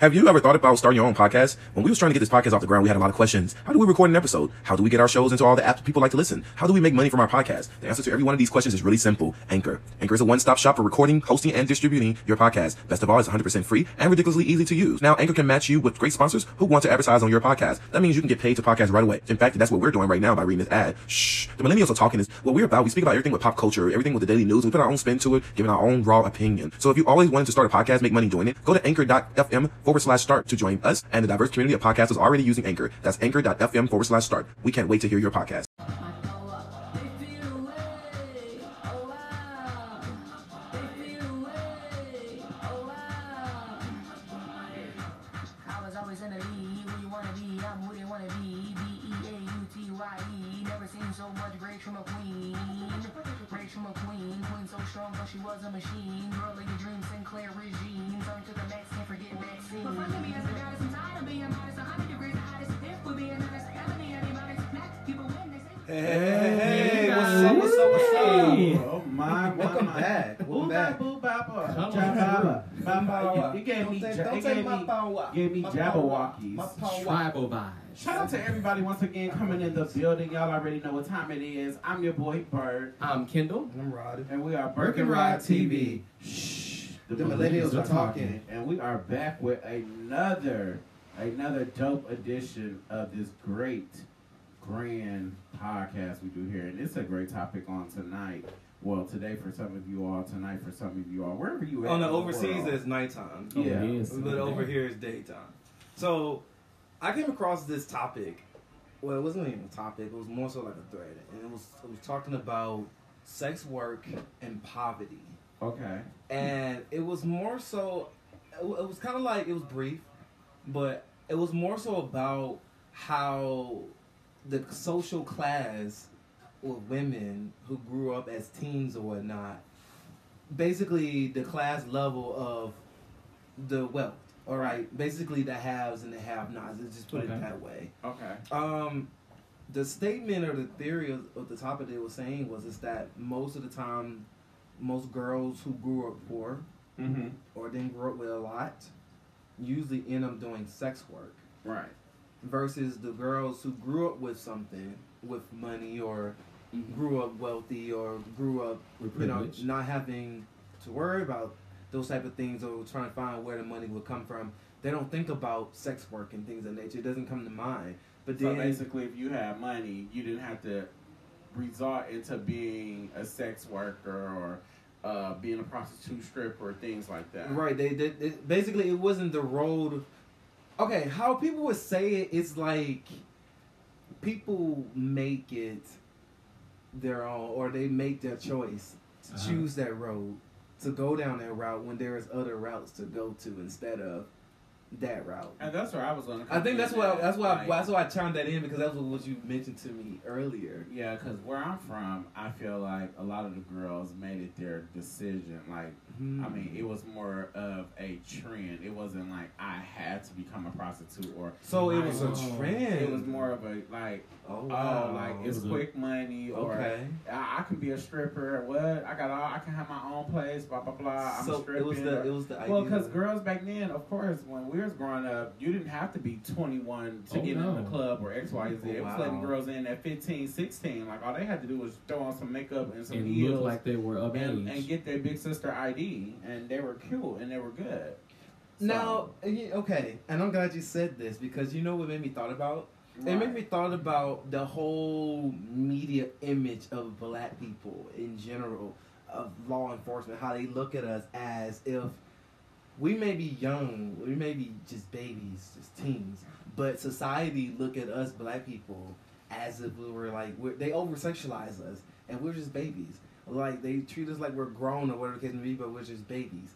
Have you ever thought about starting your own podcast? When we was trying to get this podcast off the ground, we had a lot of questions. How do we record an episode? How do we get our shows into all the apps people like to listen? How do we make money from our podcast? The answer to every one of these questions is really simple. Anchor. Anchor is a one-stop shop for recording, hosting, and distributing your podcast. Best of all, it's 100% free and ridiculously easy to use. Now, Anchor can match you with great sponsors who want to advertise on your podcast. That means you can get paid to podcast right away. In fact, that's what we're doing right now by reading this ad. Shh. The millennials are talking is what we're about. We speak about everything with pop culture, everything with the daily news. We put our own spin to it, giving our own raw opinion. So if you always wanted to start a podcast, make money doing it, go to anchor.fm forward slash start to join us and the diverse community of podcasters already using Anchor. That's anchor.fm forward slash start. We can't wait to hear your podcast. Always in. Who you wanna be? I'm who wanna be. B E A U T Y E. Never seen so much rage from a queen. Rage from a queen. Queen so strong, but she was a machine. Girl of your dreams, Sinclair regime. Turn to the max, can't forget Maxine. But front of me as a goddess, I'm tired of being modest. 100 degrees hottest. If we're being honest, ebony anybody's black. People win, they say. Hey, hey, hey, what's up, what's up, what's Hey. up? Oh my, Welcome my, my. back. Boo Welcome bop, back. boo bop, Come Jabba, on. Baba. He gave Don't me, take- don't he take gave my me, power. gave me Jabberwockies. Tribal vibes. Shout out to everybody once again coming in the building. Y'all already know what time it is. I'm your boy Bird, I'm Kendall. I'm Roddy. and we are Burke Burke and and Rod Rod TV. Shh, The millennials are talking. and we are back with another, another dope edition of this great, grand podcast we do here, and it's a great topic on tonight. Well, today for some of you all, tonight for some of you all, wherever you at. On the in overseas, world. it's nighttime. Oh, yeah. it is. But over here, it's daytime. So, I came across this topic. Well, it wasn't even a topic. It was more so like a thread, and it was it was talking about sex work and poverty, Okay. and it was more so. It was kind of like it was brief, but it was more so about how the social class with women who grew up as teens or whatnot, basically the class level of the wealth. All right, basically the haves and the have-nots. Let's just put Okay. it that way. Okay. Um, the statement or the theory of, of the topic they were saying was is that most of the time, most girls who grew up poor Mm-hmm. or didn't grow up with a lot usually end up doing sex work Right. Versus the girls who grew up with something with money or grew up wealthy or grew up With you know not having to worry about those type of things or trying to find where the money would come from. They don't think about sex work and things of nature. It doesn't come to mind. But So then basically, if you had money, you didn't have to resort into being a sex worker or uh, being a prostitute stripper or things like that. right. They did basically it wasn't the road okay how people would say it's like people make it their own or they make their choice to Uh-huh. choose that road to go down that route when there is other routes to go to instead of that route And that's where I was going to. I think that's why that's why Like, that's why I turned that in because that's what, what you mentioned to me earlier. Yeah, because where I'm from, I feel like a lot of the girls made it their decision. Like, Hmm. I mean, it was more of a trend. It wasn't like I had to become a prostitute or. So it was a Oh. trend. It was more of a like, oh oh, like it's It was a- quick money or okay. I, I can be a stripper. Or what? I got all. I can have my own place. Blah blah blah. I'm so stripping. it was the it was the well, because girls back then, of course, when we was growing up, you didn't have to be 21 to Oh, get in the club or X, Y, Z. Oh, It was oh, wow. letting girls in at 15, 16. Like, all they had to do was throw on some makeup and some and heels look like they were of and, age. and get their big sister ID. And they were cute and they were good. So, now okay, and I'm glad you said this because you know what made me thought about. It made me thought about the whole media image of black people in general, of law enforcement, how they look at us as if we may be young, we may be just babies, just teens, but society look at us black people as if we were like we're, they over sexualize us and we're just babies. Like they treat us like we're grown or whatever the case may be, but we're just babies.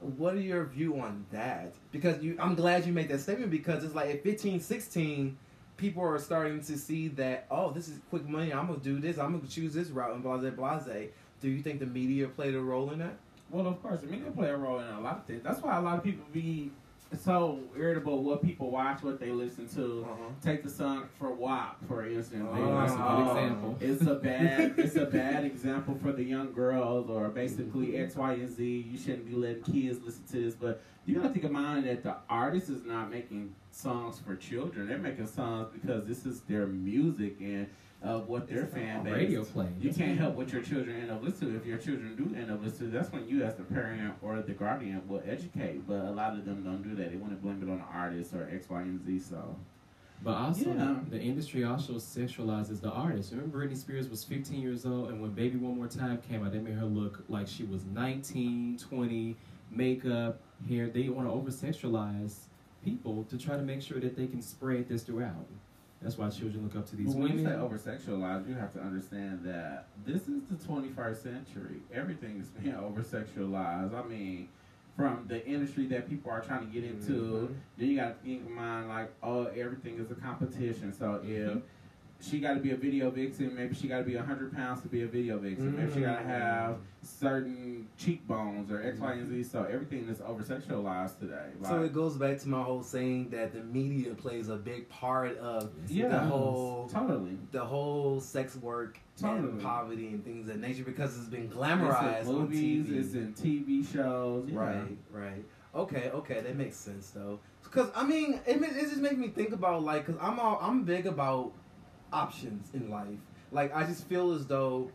What are your view on that? Because you, I'm glad you made that statement because it's like at 15, 16, people are starting to see that oh, this is quick money. I'm gonna do this. I'm gonna choose this route and blase blase. Do you think the media played a role in that? Well, of course, media play a role in a lot of things. That's why a lot of people be so irritable what people watch, what they listen to. Uh-huh. Take the song for WAP, for instance. They that's a good example. It's a bad, it's a bad example for the young girls, or basically X, Y, and Z. You shouldn't be letting kids listen to this, but you gotta think of mind that the artist is not making songs for children. They're making songs because this is their music and of what their fan base. Radio play. You can't help what your children end up listening to. If your children do end up listening, that's when you, as the parent or the guardian, will educate. But a lot of them don't do that. They want to blame it on the artist or X, Y, and Z. So But also, Yeah. the, the industry also sexualizes the artist. Remember, Britney Spears was 15 years old, and when Baby One More Time came out, they made her look like she was 19, 20, makeup, hair. They want to over sexualize people to try to make sure that they can spread this throughout. That's why children look up to these But when you say women. over sexualized, you have to understand that this is the 21st century. Everything is being over sexualized. I mean, from the industry that people are trying to get into, Mhm. then you got to think in mind like, oh, everything is a competition. So if she got to be a video vixen, maybe she got to be 100 pounds to be a video vixen. Maybe she got to Mm. have certain cheekbones or X, Y, and Z. So everything is over sexualized today. So it goes back to my whole saying that the media plays a big part of yeah, the whole totally. the whole sex work Totally. and poverty and things of that nature because it's been It's glamorized in on movies, TV. it's in TV shows. Yeah. Right, right. Okay, okay, that makes sense though. Because I mean, it, it just makes me think about like, cause I'm all I'm big about options in life. Like I just feel as though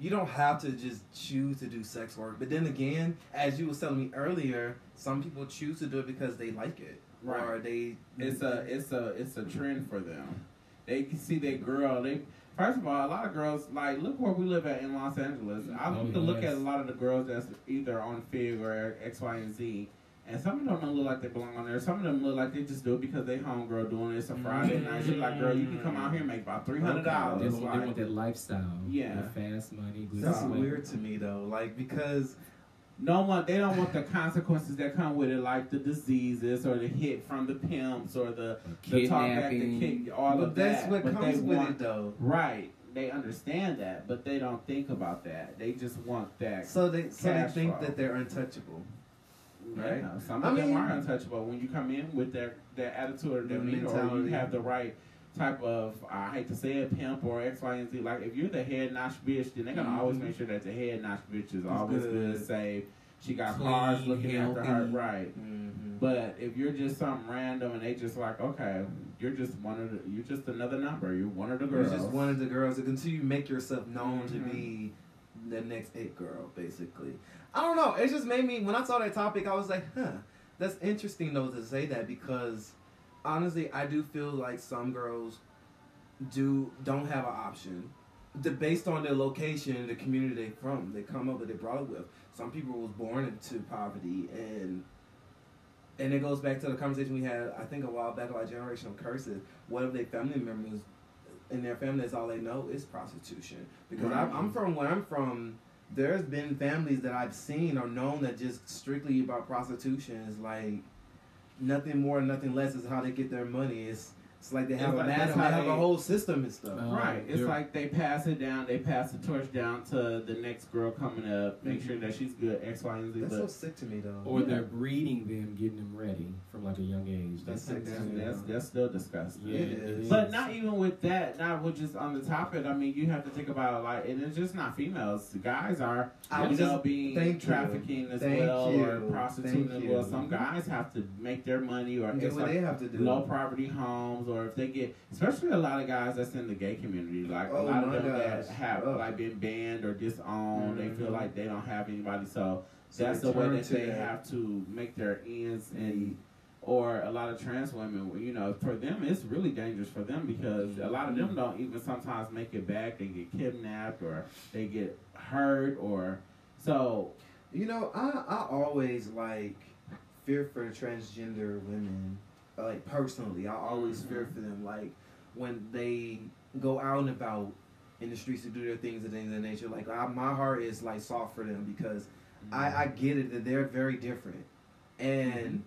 you don't have to just choose to do sex work. But then again, as you was telling me earlier, some people choose to do it because they like it, Right. or they. It's a it's a it's a trend for them. They can see that girl. They first of all, a lot of girls like look where we live at in Los Angeles. I Oh, can look yes. at a lot of the girls that's either on Fig or X, Y, and Z. And some of them don't look like they belong on there. Some of them look like they just do it because they homegirl doing it. It's a Friday night. She's like, girl, you can come out here and make about three hundred They dollars. want, they want that lifestyle. Yeah. The fast money. good That's So- weird to me though, like because No one, they don't want the consequences that come with it, like the diseases or the hit from the pimps or the, the talk back, the Kidnapping. kick, all but of that's that. what but comes with want, it though. Right. They understand that, but they don't think about that. They just want that. So they so they think flow. that they're untouchable. Right? Yeah, some I of them mean- are untouchable. When you come in with their, their attitude or their The demeanor, or you have the right type of, I hate to say it, pimp or X, Y, and Z. Like, if you're the head notch bitch, then they're going to always make sure that the head notch bitch is always good, good. safe. She got Clean, cars looking after her. Right. Mm-hmm. But if you're just some random and they just like, okay, you're just one of the, you're just another number. You're one of the girls. You're just one of the girls until you make yourself known to Mhm. be the next it girl, basically. I don't know. It just made me when I saw that topic, I was like, huh, that's interesting though to say that because honestly, I do feel like some girls do don't have an option. The, based on their location, the community they from, they come up, that they brought up with. Some people was born into poverty, and and it goes back to the conversation we had, I think, a while back about generational curses. What if their family members in their family that's all they know is prostitution? Because Right. I'm, I'm from where I'm from. There's been families that I've seen or known that just strictly about prostitution is like nothing more, nothing less is how they get their money. It's it's like they have It's a like- madam, that's they how have a whole system and stuff. Uh, Right. It's they're- like they pass it down. They pass the torch down to the next girl coming up. Make sure that she's good. X, Y, and Z. That's so sick to me though. Or Yeah. they're breeding them, getting them ready from like a young age. That's That's, sick. that's, that's that's still disgusting. yeah, It it is. is. But not even with that, not with just on the topic. I mean, you have to think about like, and it's just not females. The guys are, I you was know, just- being thank you. trafficking as Thank well you. or prostituting Thank as well. you. Some guys have to make their money, or Get it's what like they have to do. low poverty homes, or if they get, especially a lot of guys that's in the gay community, like a Oh lot of them that have Oh. like been banned or disowned. They feel Mhm. like they don't have anybody, so. So That's the way that they that. have to make their ends and or a lot of trans women, you know, for them it's really dangerous for them because a lot of them don't even sometimes make it back. They get kidnapped or they get hurt or so. You know, I I always like fear for transgender women. Like personally, I always Mhm. fear for them. Like when they go out and about in the streets to do their things and things of nature. Like I, my heart is like soft for them because I I get it that they're very different, and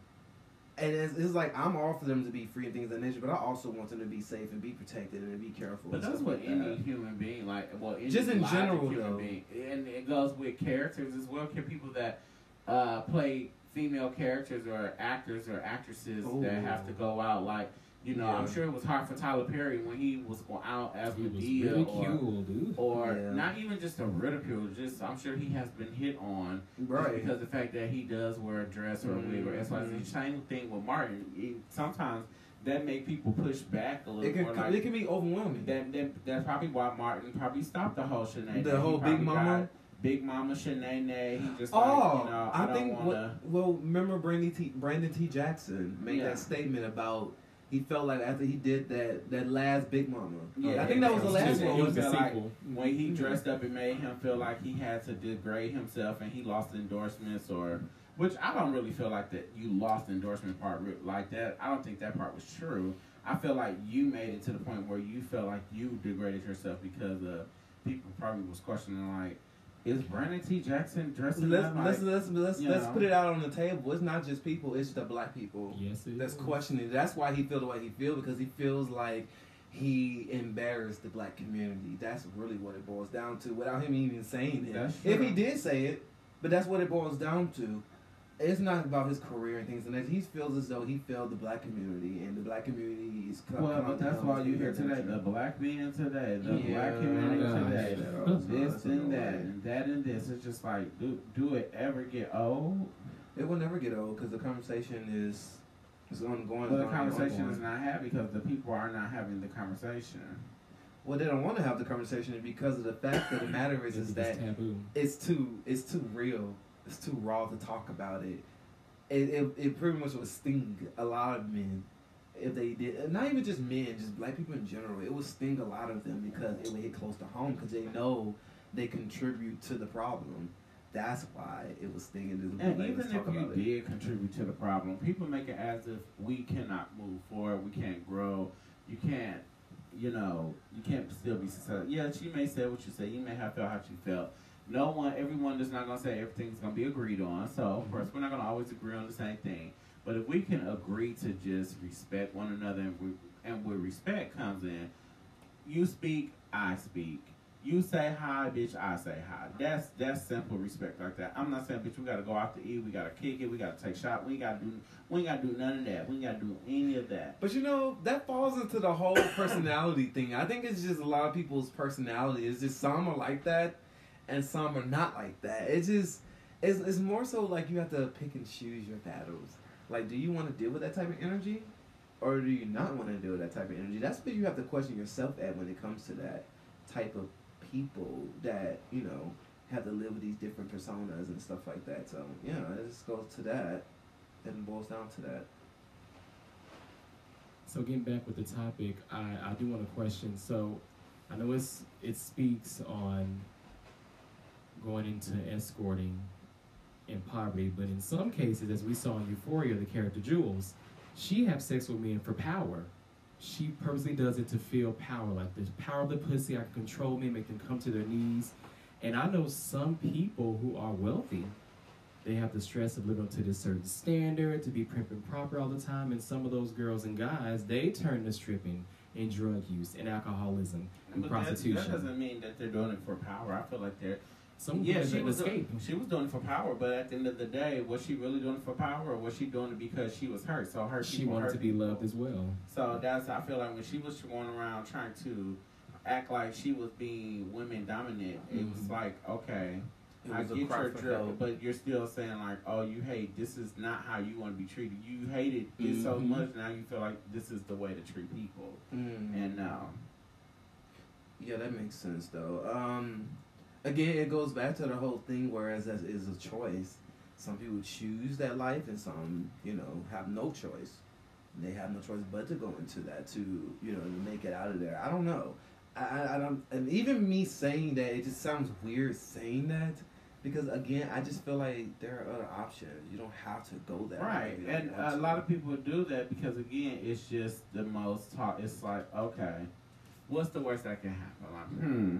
and it's, it's like I'm all for them to be free and things of nature. But I also want them to be safe and be protected and be careful. But that's what like any that. human being like. Well, any Just in general, human though. being, and it goes with characters as well. Can people that uh, play female characters or actors or actresses Ooh. that have to go out like. You know, I'm sure it was hard for Tyler Perry when he was going out as Madea or, dude. or Yeah. not even just a ridicule. Just I'm sure he has been hit on Right. because the fact that he does wear a dress or a wig or X Y Mhm. Z. Same thing with Martin. It- sometimes that make people push back a little It can more. Like, it can be overwhelming. that, that that's probably why Martin probably stopped the whole Shanae. The whole Big Mama? Got Big Mama Shanae. He just Oh, like, you know, I, I, don't think wanna, what, well, remember Brandon T. Brandon T. Jackson made Yeah. that statement about he felt like after he did that that last Big Mama. Yeah, I think that was the last one. It was the that, like, sequel. when he dressed up, it made him feel like he had to degrade himself, and he lost endorsements, or which I don't really feel like that. You lost the endorsement part like that. I don't think that part was true. I feel like you made it to the point where you felt like you degraded yourself because uh, people probably was questioning like, is Brandon T. Jackson dressing Let's up like? let's let's let's, let's know. put it out on the table. It's not just people; it's the black people Yes, it that's is. questioning. That's why he feel the way he feel because he feels like he embarrassed the black community. That's really what it boils down to, without him even saying it. That's If he did say it, but that's what it boils down to. It's not about his career and things and that. He feels as though he failed the black community, and the black community is. co- Well, coming but that's why you hear being today the black men today, the Yeah, black community yeah. today, Yeah. this and that, and that and this. It's just like, do do it ever get old? It will never get old because the conversation is is ongoing. Well, the conversation ongoing. is not had because the people are not having the conversation. Well, they don't want to have the conversation because of the fact of the matter is, is that taboo. it's too it's too real. It's too raw to talk about it. It it, it pretty much would sting a lot of men if they did. Not even just men, just black people in general. It would sting a lot of them because it would hit close to home because they know they contribute to the problem. That's why it was stinging. to And like, even if you it. did contribute to the problem, people make it as if we cannot move forward, we can't grow, you can't, you know, you can't still be successful. Yeah, she may say what you say, you may have felt how she felt. No one, everyone is not gonna say everything's gonna be agreed on. So of mm-hmm. course, we're not gonna always agree on the same thing. But if we can agree to just respect one another, and, we, and where respect comes in, you speak, I speak. You say hi, bitch. I say hi. That's that's simple respect like that. I'm not saying, bitch. We gotta go out to eat. We gotta kick it. We gotta take shot. We ain't gotta do. We ain't gotta do none of that. We ain't gotta do any of that. But you know, that falls into the whole personality thing. I think it's just a lot of people's personality. It's just some are like that and some are not like that. It's just it's, it's more so like you have to pick and choose your battles. Like do you want to deal with that type of energy? Or do you not want to deal with that type of energy? That's what you have to question yourself at when it comes to that type of people that, you know, have to live with these different personas and stuff like that. So yeah, it just goes to that. It boils down to that. So getting back with the topic, I, I do want to question. So I know it's it speaks on going into escorting in poverty, but in some cases, as we saw in Euphoria, the character Jules, she have sex with men for power. She purposely does it to feel power, like the power of the pussy. I can control men, make them come to their knees. And I know some people who are wealthy they have the stress of living up to this certain standard, to be prim and proper all the time. And some of those girls and guys, they turn to stripping and drug use and alcoholism and But that, prostitution. that doesn't mean that they're doing it for power. I feel like they're some yeah. She was escape. doing, she was doing it for power, but at the end of the day, was she really doing it for power, or was she doing it because she was hurt? So her She wanted hurt to be people. loved as well. So that's I feel like when she was going around trying to act like she was being women dominant, it was Mhm. like okay. It I get your drill, help. but you're still saying like, "Oh, you hate. This is not how you want to be treated. You hated it so Mhm. much. Now you feel like this is the way to treat people." Mm. And now, Yeah, that makes sense though. Um, again, it goes back to the whole thing. Whereas that is a choice. Some people choose that life, and some, you know, have no choice. They have no choice but to go into that to, you know, to make it out of there. I don't know. I, I, I don't, and even me saying that, it just sounds weird saying that. Because again, I just feel like there are other options. You don't have to go that right? way. if you don't And a to. lot of people do that because again, it's just the most talk. It's like, okay, what's the worst that can happen? Like, hmm,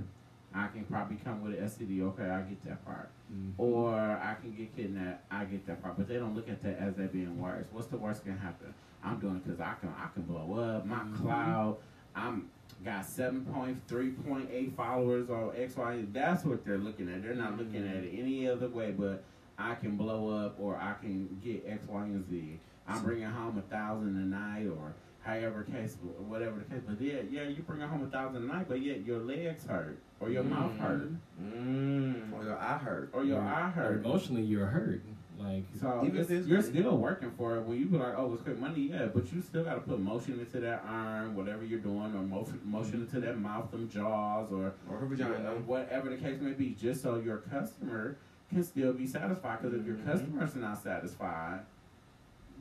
I can probably come with an STD. Okay, I get that part. Mhm. or I can get kidnapped. I get that part, but they don't look at that as that being worse. What's the worst can happen? I'm doing because I can. I can blow up my Mhm. cloud. I'm got seven point three point eight followers or X Y. That's what they're looking at. They're not looking at it any other way. But I can blow up or I can get X, Y, and Z. I'm bringing home a thousand a night or however case, whatever the case. But yeah, yeah, you bring home a thousand a night, but yet your legs hurt or your mouth hurt Mm. Or your eye hurt. or your Or- eye Or hurt. emotionally, you're hurt. Like So Even it's- if it's- you're still working for it. When you be like, "Oh, it's quick money," yeah, but you still got to put motion into that arm, whatever you're doing, or motion, motion into that mouth, them jaws, or Or her vagina. uh, whatever the case may be, just so your customer can still be satisfied. Because if your Mhm. customer's not satisfied,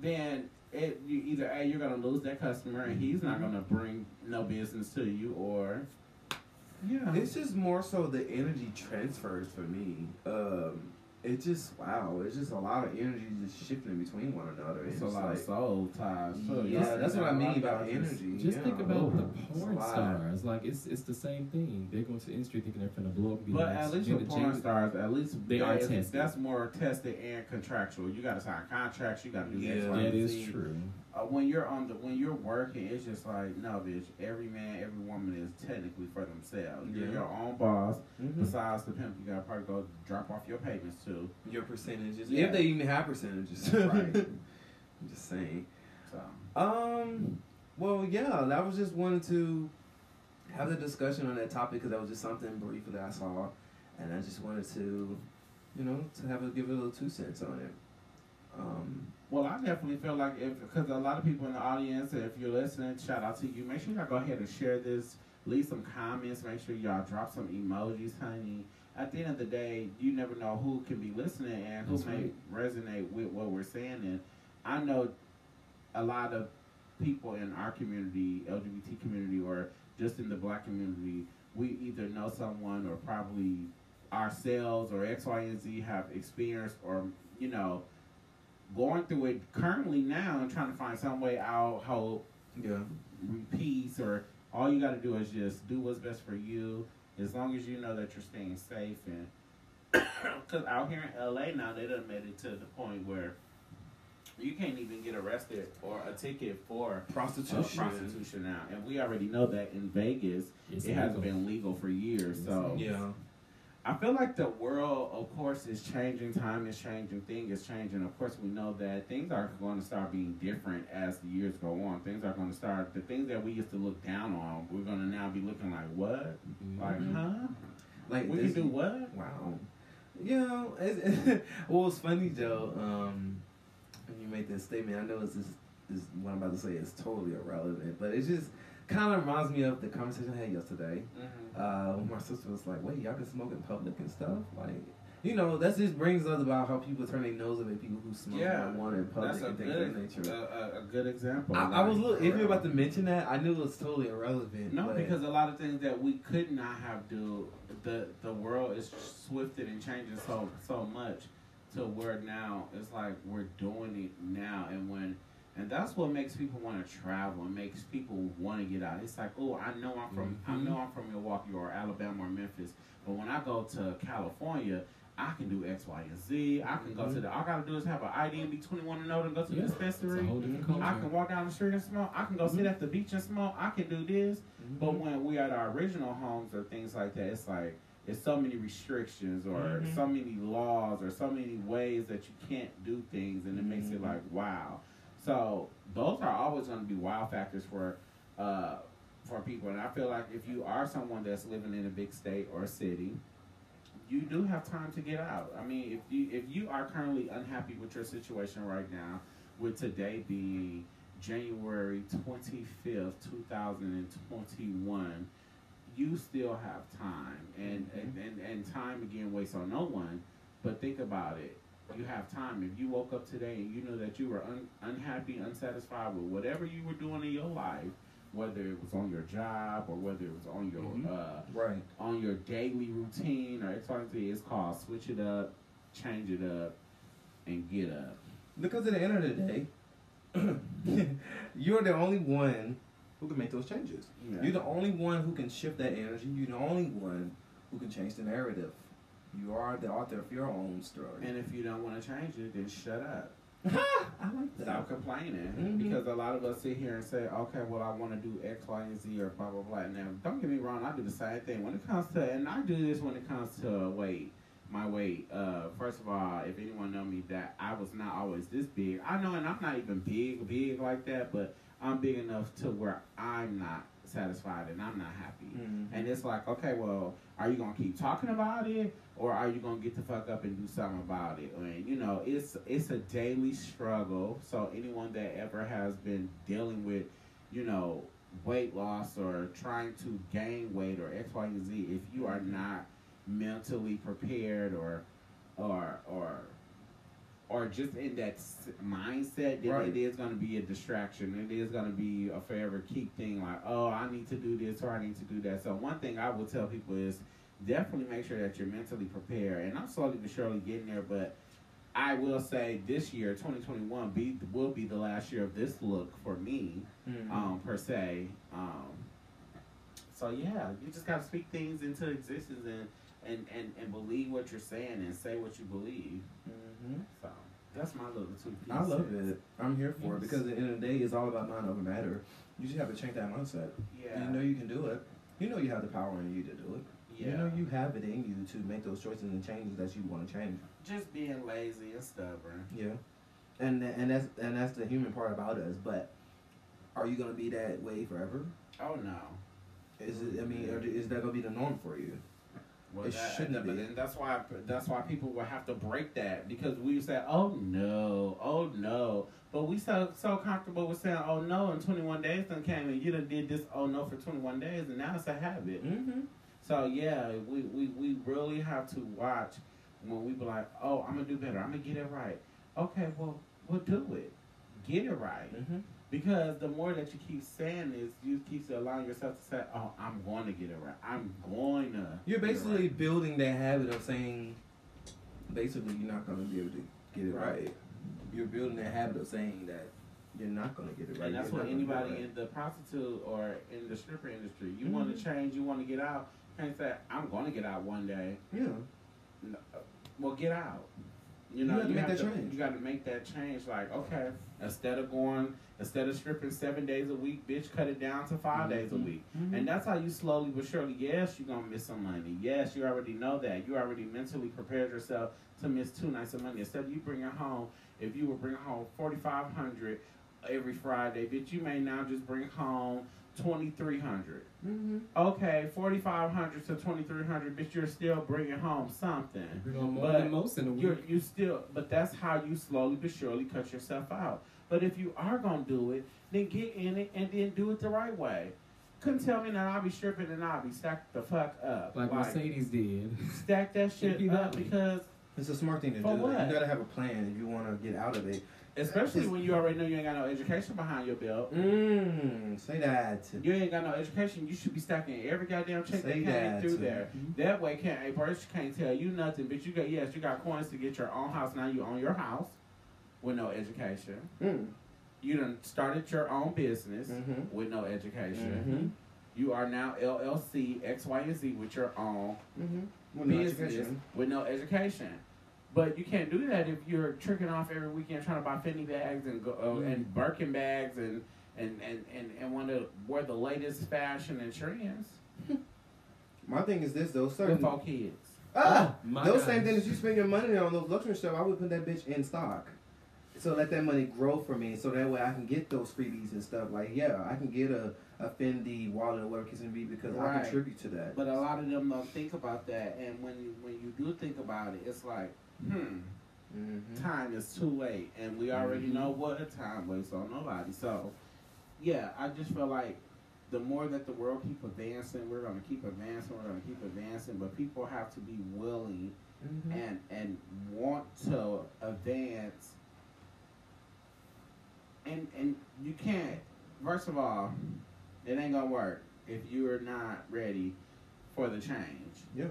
then it you either a you're gonna lose that customer and he's not gonna bring no business to you, or yeah, It's just more so the energy transfers for me. Um, it just wow, it's just a lot of energy just shifting between one another. it's It's, a lot like, of soul ties. too. yeah, It's- that's what I mean about energy. Just yeah. think about the porn stars. Like it's it's the same thing. They go to the industry thinking they're finna blow up. But the at least with porn James- stars, at least They are tested. That's more tested and contractual. You got to sign contracts. You got to do Yeah. X, Y, That Z. true. Uh, when you're on the when you're working, it's just like no, bitch. Every man, every woman is technically for themselves. You're your own boss. Mhm. Besides the pimp, you got to probably go drop off your payments too. Your percentages, Yeah. if they even have percentages, Right. I'm just saying. So Um. Well, yeah, that was just wanted to have the discussion on that topic because that was just something brief that I saw, and I just wanted to, you know, to have a give it a little two cents on it. Um. Well, I definitely feel like if because a lot of people in the audience, if you're listening, shout out to you. Make sure y'all go ahead and share this. Leave some comments. Make sure y'all drop some emojis, honey. At the end of the day, you never know who can be listening and who That's may resonate with what we're saying. And I know a lot of people in our community, LGBT community, or just in the black community, we either know someone or probably ourselves or X, Y, and Z have experienced or you know going through it currently now and trying to find some way out, hope, Yeah. peace, or all you got to do is just do what's best for you. As long as you know that you're staying safe, and because out here in LA now they done made it to the point where you can't even get arrested or a ticket for Prostitution. prostitution now, and we already know that in Vegas It's it hasn't been legal for years. So Yeah. I feel like the world, of course, is changing. Time is changing. Thing is changing. Of course, we know that things are going to start being different as the years go on. Things are going to start. The things that we used to look down on, we're going to now be looking like, what? Mhm. Like, huh? Like we this- can do what? Wow. You know, it's, well, it's funny, Joe. Um, when you make this statement, I know it's just is what I'm about to say is totally irrelevant, but it's just kind of reminds me of the conversation I had yesterday. Mm-hmm. Uh, when my sister was like, "Wait, y'all can smoke in public and stuff?" Like, you know, that just brings us about how people turn their nose up at people who smoke Yeah, marijuana in public and things of that nature. a, a, a good example. I, I was a Like, little iffy about to mention that. I knew it was totally irrelevant. No, because a lot of things that we could not have do, the the world is swifted and changing so so much to where now it's like we're doing it now, and when and that's what makes people want to travel and makes people want to get out. It's like, oh, I know I'm from I know I'm from Milwaukee or Alabama or Memphis, but when I go to California. I can do X, Y, and Z. I can go to the. All I gotta do is have an ID and be 21 and older and go to Yeah, the dispensary. whole different culture. I can walk down the street and smoke. I can go sit at the beach and smoke. I can do this. Mm-hmm. But when we at our original homes or things like that, it's like it's so many restrictions or Mhm. so many laws or so many ways that you can't do things, and it makes it Mhm. like wow. So both are always going to be wow factors for uh, for people, and I feel like if you are someone that's living in a big state or a city. You do have time to get out. I mean, if you if you are currently unhappy with your situation right now, with today being January 25th, 2021, you still have time. And, and, and, and time, again, waits on no one. But think about it. You have time. If you woke up today and you know that you were un- unhappy, unsatisfied with whatever you were doing in your life, whether it was on your job or whether it was on your Mhm. uh, right. on your daily routine or X, Y, and Z, it's called switch it up, change it up, and get up. Because at the end of the day, you're the only one who can make those changes. Yeah. You're the only one who can shift that energy. You're the only one who can change the narrative. You are the author of your own story. And if you don't want to change it, then shut up. I like that. Stop complaining. Mhm. Because a lot of us sit here and say, okay, well, I want to do X, Y, and Z or blah, blah, blah. Now, don't get me wrong, I do the same thing. When it comes to, and I do this when it comes to weight. my weight. Uh, first of all, if anyone know me, that I was not always this big. I know, and I'm not even big, big like that, but I'm big enough to where I'm not satisfied and I'm not happy. Mhm. And it's like, okay, well, are you gonna keep talking about it, or are you gonna get the fuck up and do something about it? And you know, it's it's a daily struggle. So anyone that ever has been dealing with, you know, weight loss or trying to gain weight or X, Y, and Z, if you are mm-hmm. not mentally prepared or or or or just in that mindset that Right. it is going to be a distraction. It is going to be a forever keep thing like, oh, I need to do this or I need to do that. So one thing I will tell people is definitely make sure that you're mentally prepared. And I'm slowly but surely getting there, but I will say this year, 2021, be will be the last year of this look for me, Mhm. um, per se. Um, so yeah, you just got to speak things into existence and, and, and, and believe what you're saying and say what you believe. Mhm. So that's my little two pieces. I love it. I'm here for it because at the end of the day, it's all about mind over matter. You just have to change that mindset. Yeah. You know you can do it. You know you have the power in you to do it. Yeah. You know you have it in you to make those choices and changes that you want to change. just being lazy and stubborn. Yeah, and and that's and that's the human part about us. But are you gonna be that way forever? Oh no. Is it? I mean, or is that gonna be the norm for you? Well, It that, shouldn't be. And that's why that's why people will have to break that because we say, "Oh no, oh no," but we so so comfortable with saying, "Oh no," and twenty one days done came and you done did this, "Oh no" for twenty one days, and now it's a habit. Mm-hmm. So yeah, we, we, we really have to watch when we be like, "Oh, I'm gonna do better. I'm gonna get it right." Okay, well, we'll do it. Get it right. Mm-hmm. Because the more that you keep saying this, you keep allowing yourself to say, "Oh, I'm going to get it right. I'm going to." You're basically right." building that habit of saying, basically, you're not gonna be able to get it right. Right. You're building that habit of saying that you're not gonna get it right. and that's You're what not gonna do anybody it. in the prostitute or in the stripper industry, you Mhm. want to change, you want to get out. Can't say, "I'm going to get out one day." Yeah. No, Well, get out. You know, You have to make that to, change. You got to make that change. Like, okay, instead of going, instead of stripping seven days a week, bitch, cut it down to 5 days a week. Mhm. And that's how you slowly but surely. Yes, you're gonna miss some money. Yes, you already know that. You already mentally prepared yourself to miss two nights of money. Instead of you bringing home, if you were bringing home forty five hundred every Friday, bitch, you may now just bring home twenty three hundred. Mm-hmm. Okay, forty five hundred to twenty three hundred, but you're still bringing home something. Bring on more But than most in a You're week. you still, but that's how you slowly but surely cut yourself out. But if you are gonna do it, then get in it and then do it the right way. Couldn't tell me that I'll be stripping and I'll be stacked the fuck up. Like Mercedes did. stack that shit Keep up up. because, It's a smart thing to For do. what? You gotta have a plan if you want to get out of it. Especially when you already know you ain't got no education behind your belt. Mmm. Say that. You ain't got no education. You should be stacking every goddamn check that Say came that. through there. Mhm. That way, can't a person can't tell you nothing. But you got yes, you got coins to get your own house. Now you own your house with no education. Mm. You done started your own business Mhm. with no education. Mhm. You are now LLC X, Y, and Z with your own Mm-hmm. With business education. with no education. But you can't do that if you're tricking off every weekend trying to buy Fendi bags and go uh, Mm. and Birkin bags and and and and, and want to wear the latest fashion and trends My thing is this though, with certain four kids. ah, My those gosh. same things you spend your money on those luxury stuff. I would put that bitch in stock, so let that money grow for me, so that way I can get those freebies and stuff. Like yeah, I can get a, a Fendi wallet or whatever it can be because I contribute to that. But a lot of them don't think about that, and when you, when you do think about it, it's like, hmm, Mhm. time is too late, and we already Mhm. know what a time waits on nobody. So, yeah, I just feel like the more that the world keep advancing, we're gonna keep advancing, we're gonna keep advancing, but people have to be willing Mhm. and and want to advance. And and you can't. First of all, it ain't gonna work if you're not ready for the change. Yeah.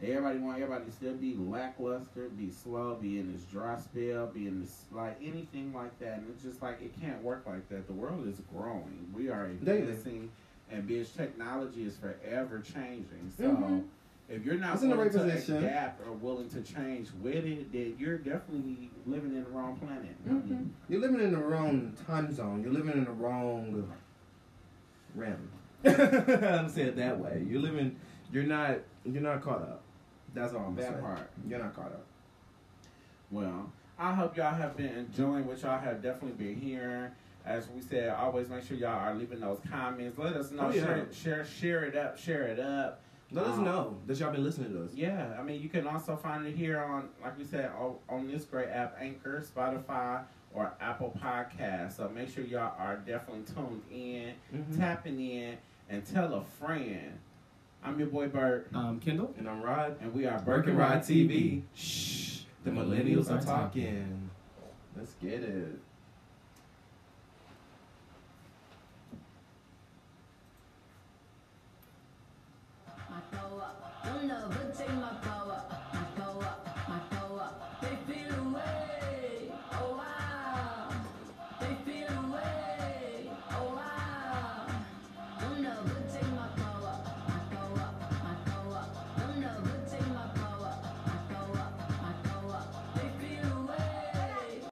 Everybody want everybody to still be lackluster, be slow, be in this dry spell, be in this like anything like that. And it's just like it can't work like that. The world is growing. We are advancing, and bitch, technology is forever changing. So Mhm. if you're not It's in the willing right to position. adapt or willing to change with it, then you're definitely living in the wrong planet. I Mhm. mean, You're living in the wrong time zone. You're living in the wrong realm. I'm saying it that way. You're living. You're not. You're not caught up. That's all I'm that saying. part. You're not caught up. Well, I hope y'all have been enjoying what y'all have definitely been hearing. As we said, always make sure y'all are leaving those comments. Let us know. Oh, yeah. Share, share, share it up. Share it up. Let us Um, know that y'all been listening to us. Yeah, I mean, you can also find it here on, like we said, on, on this great app, Anchor, Spotify, or Apple Podcast. So make sure y'all are definitely tuned in, Mhm. tapping in, and tell a friend. I'm your boy Bert, Um, Kendall. And I'm Rod. and we are Burke Burke and Rod TV. Shh. The millennials are talking. Let's get it. My throw up, don't love,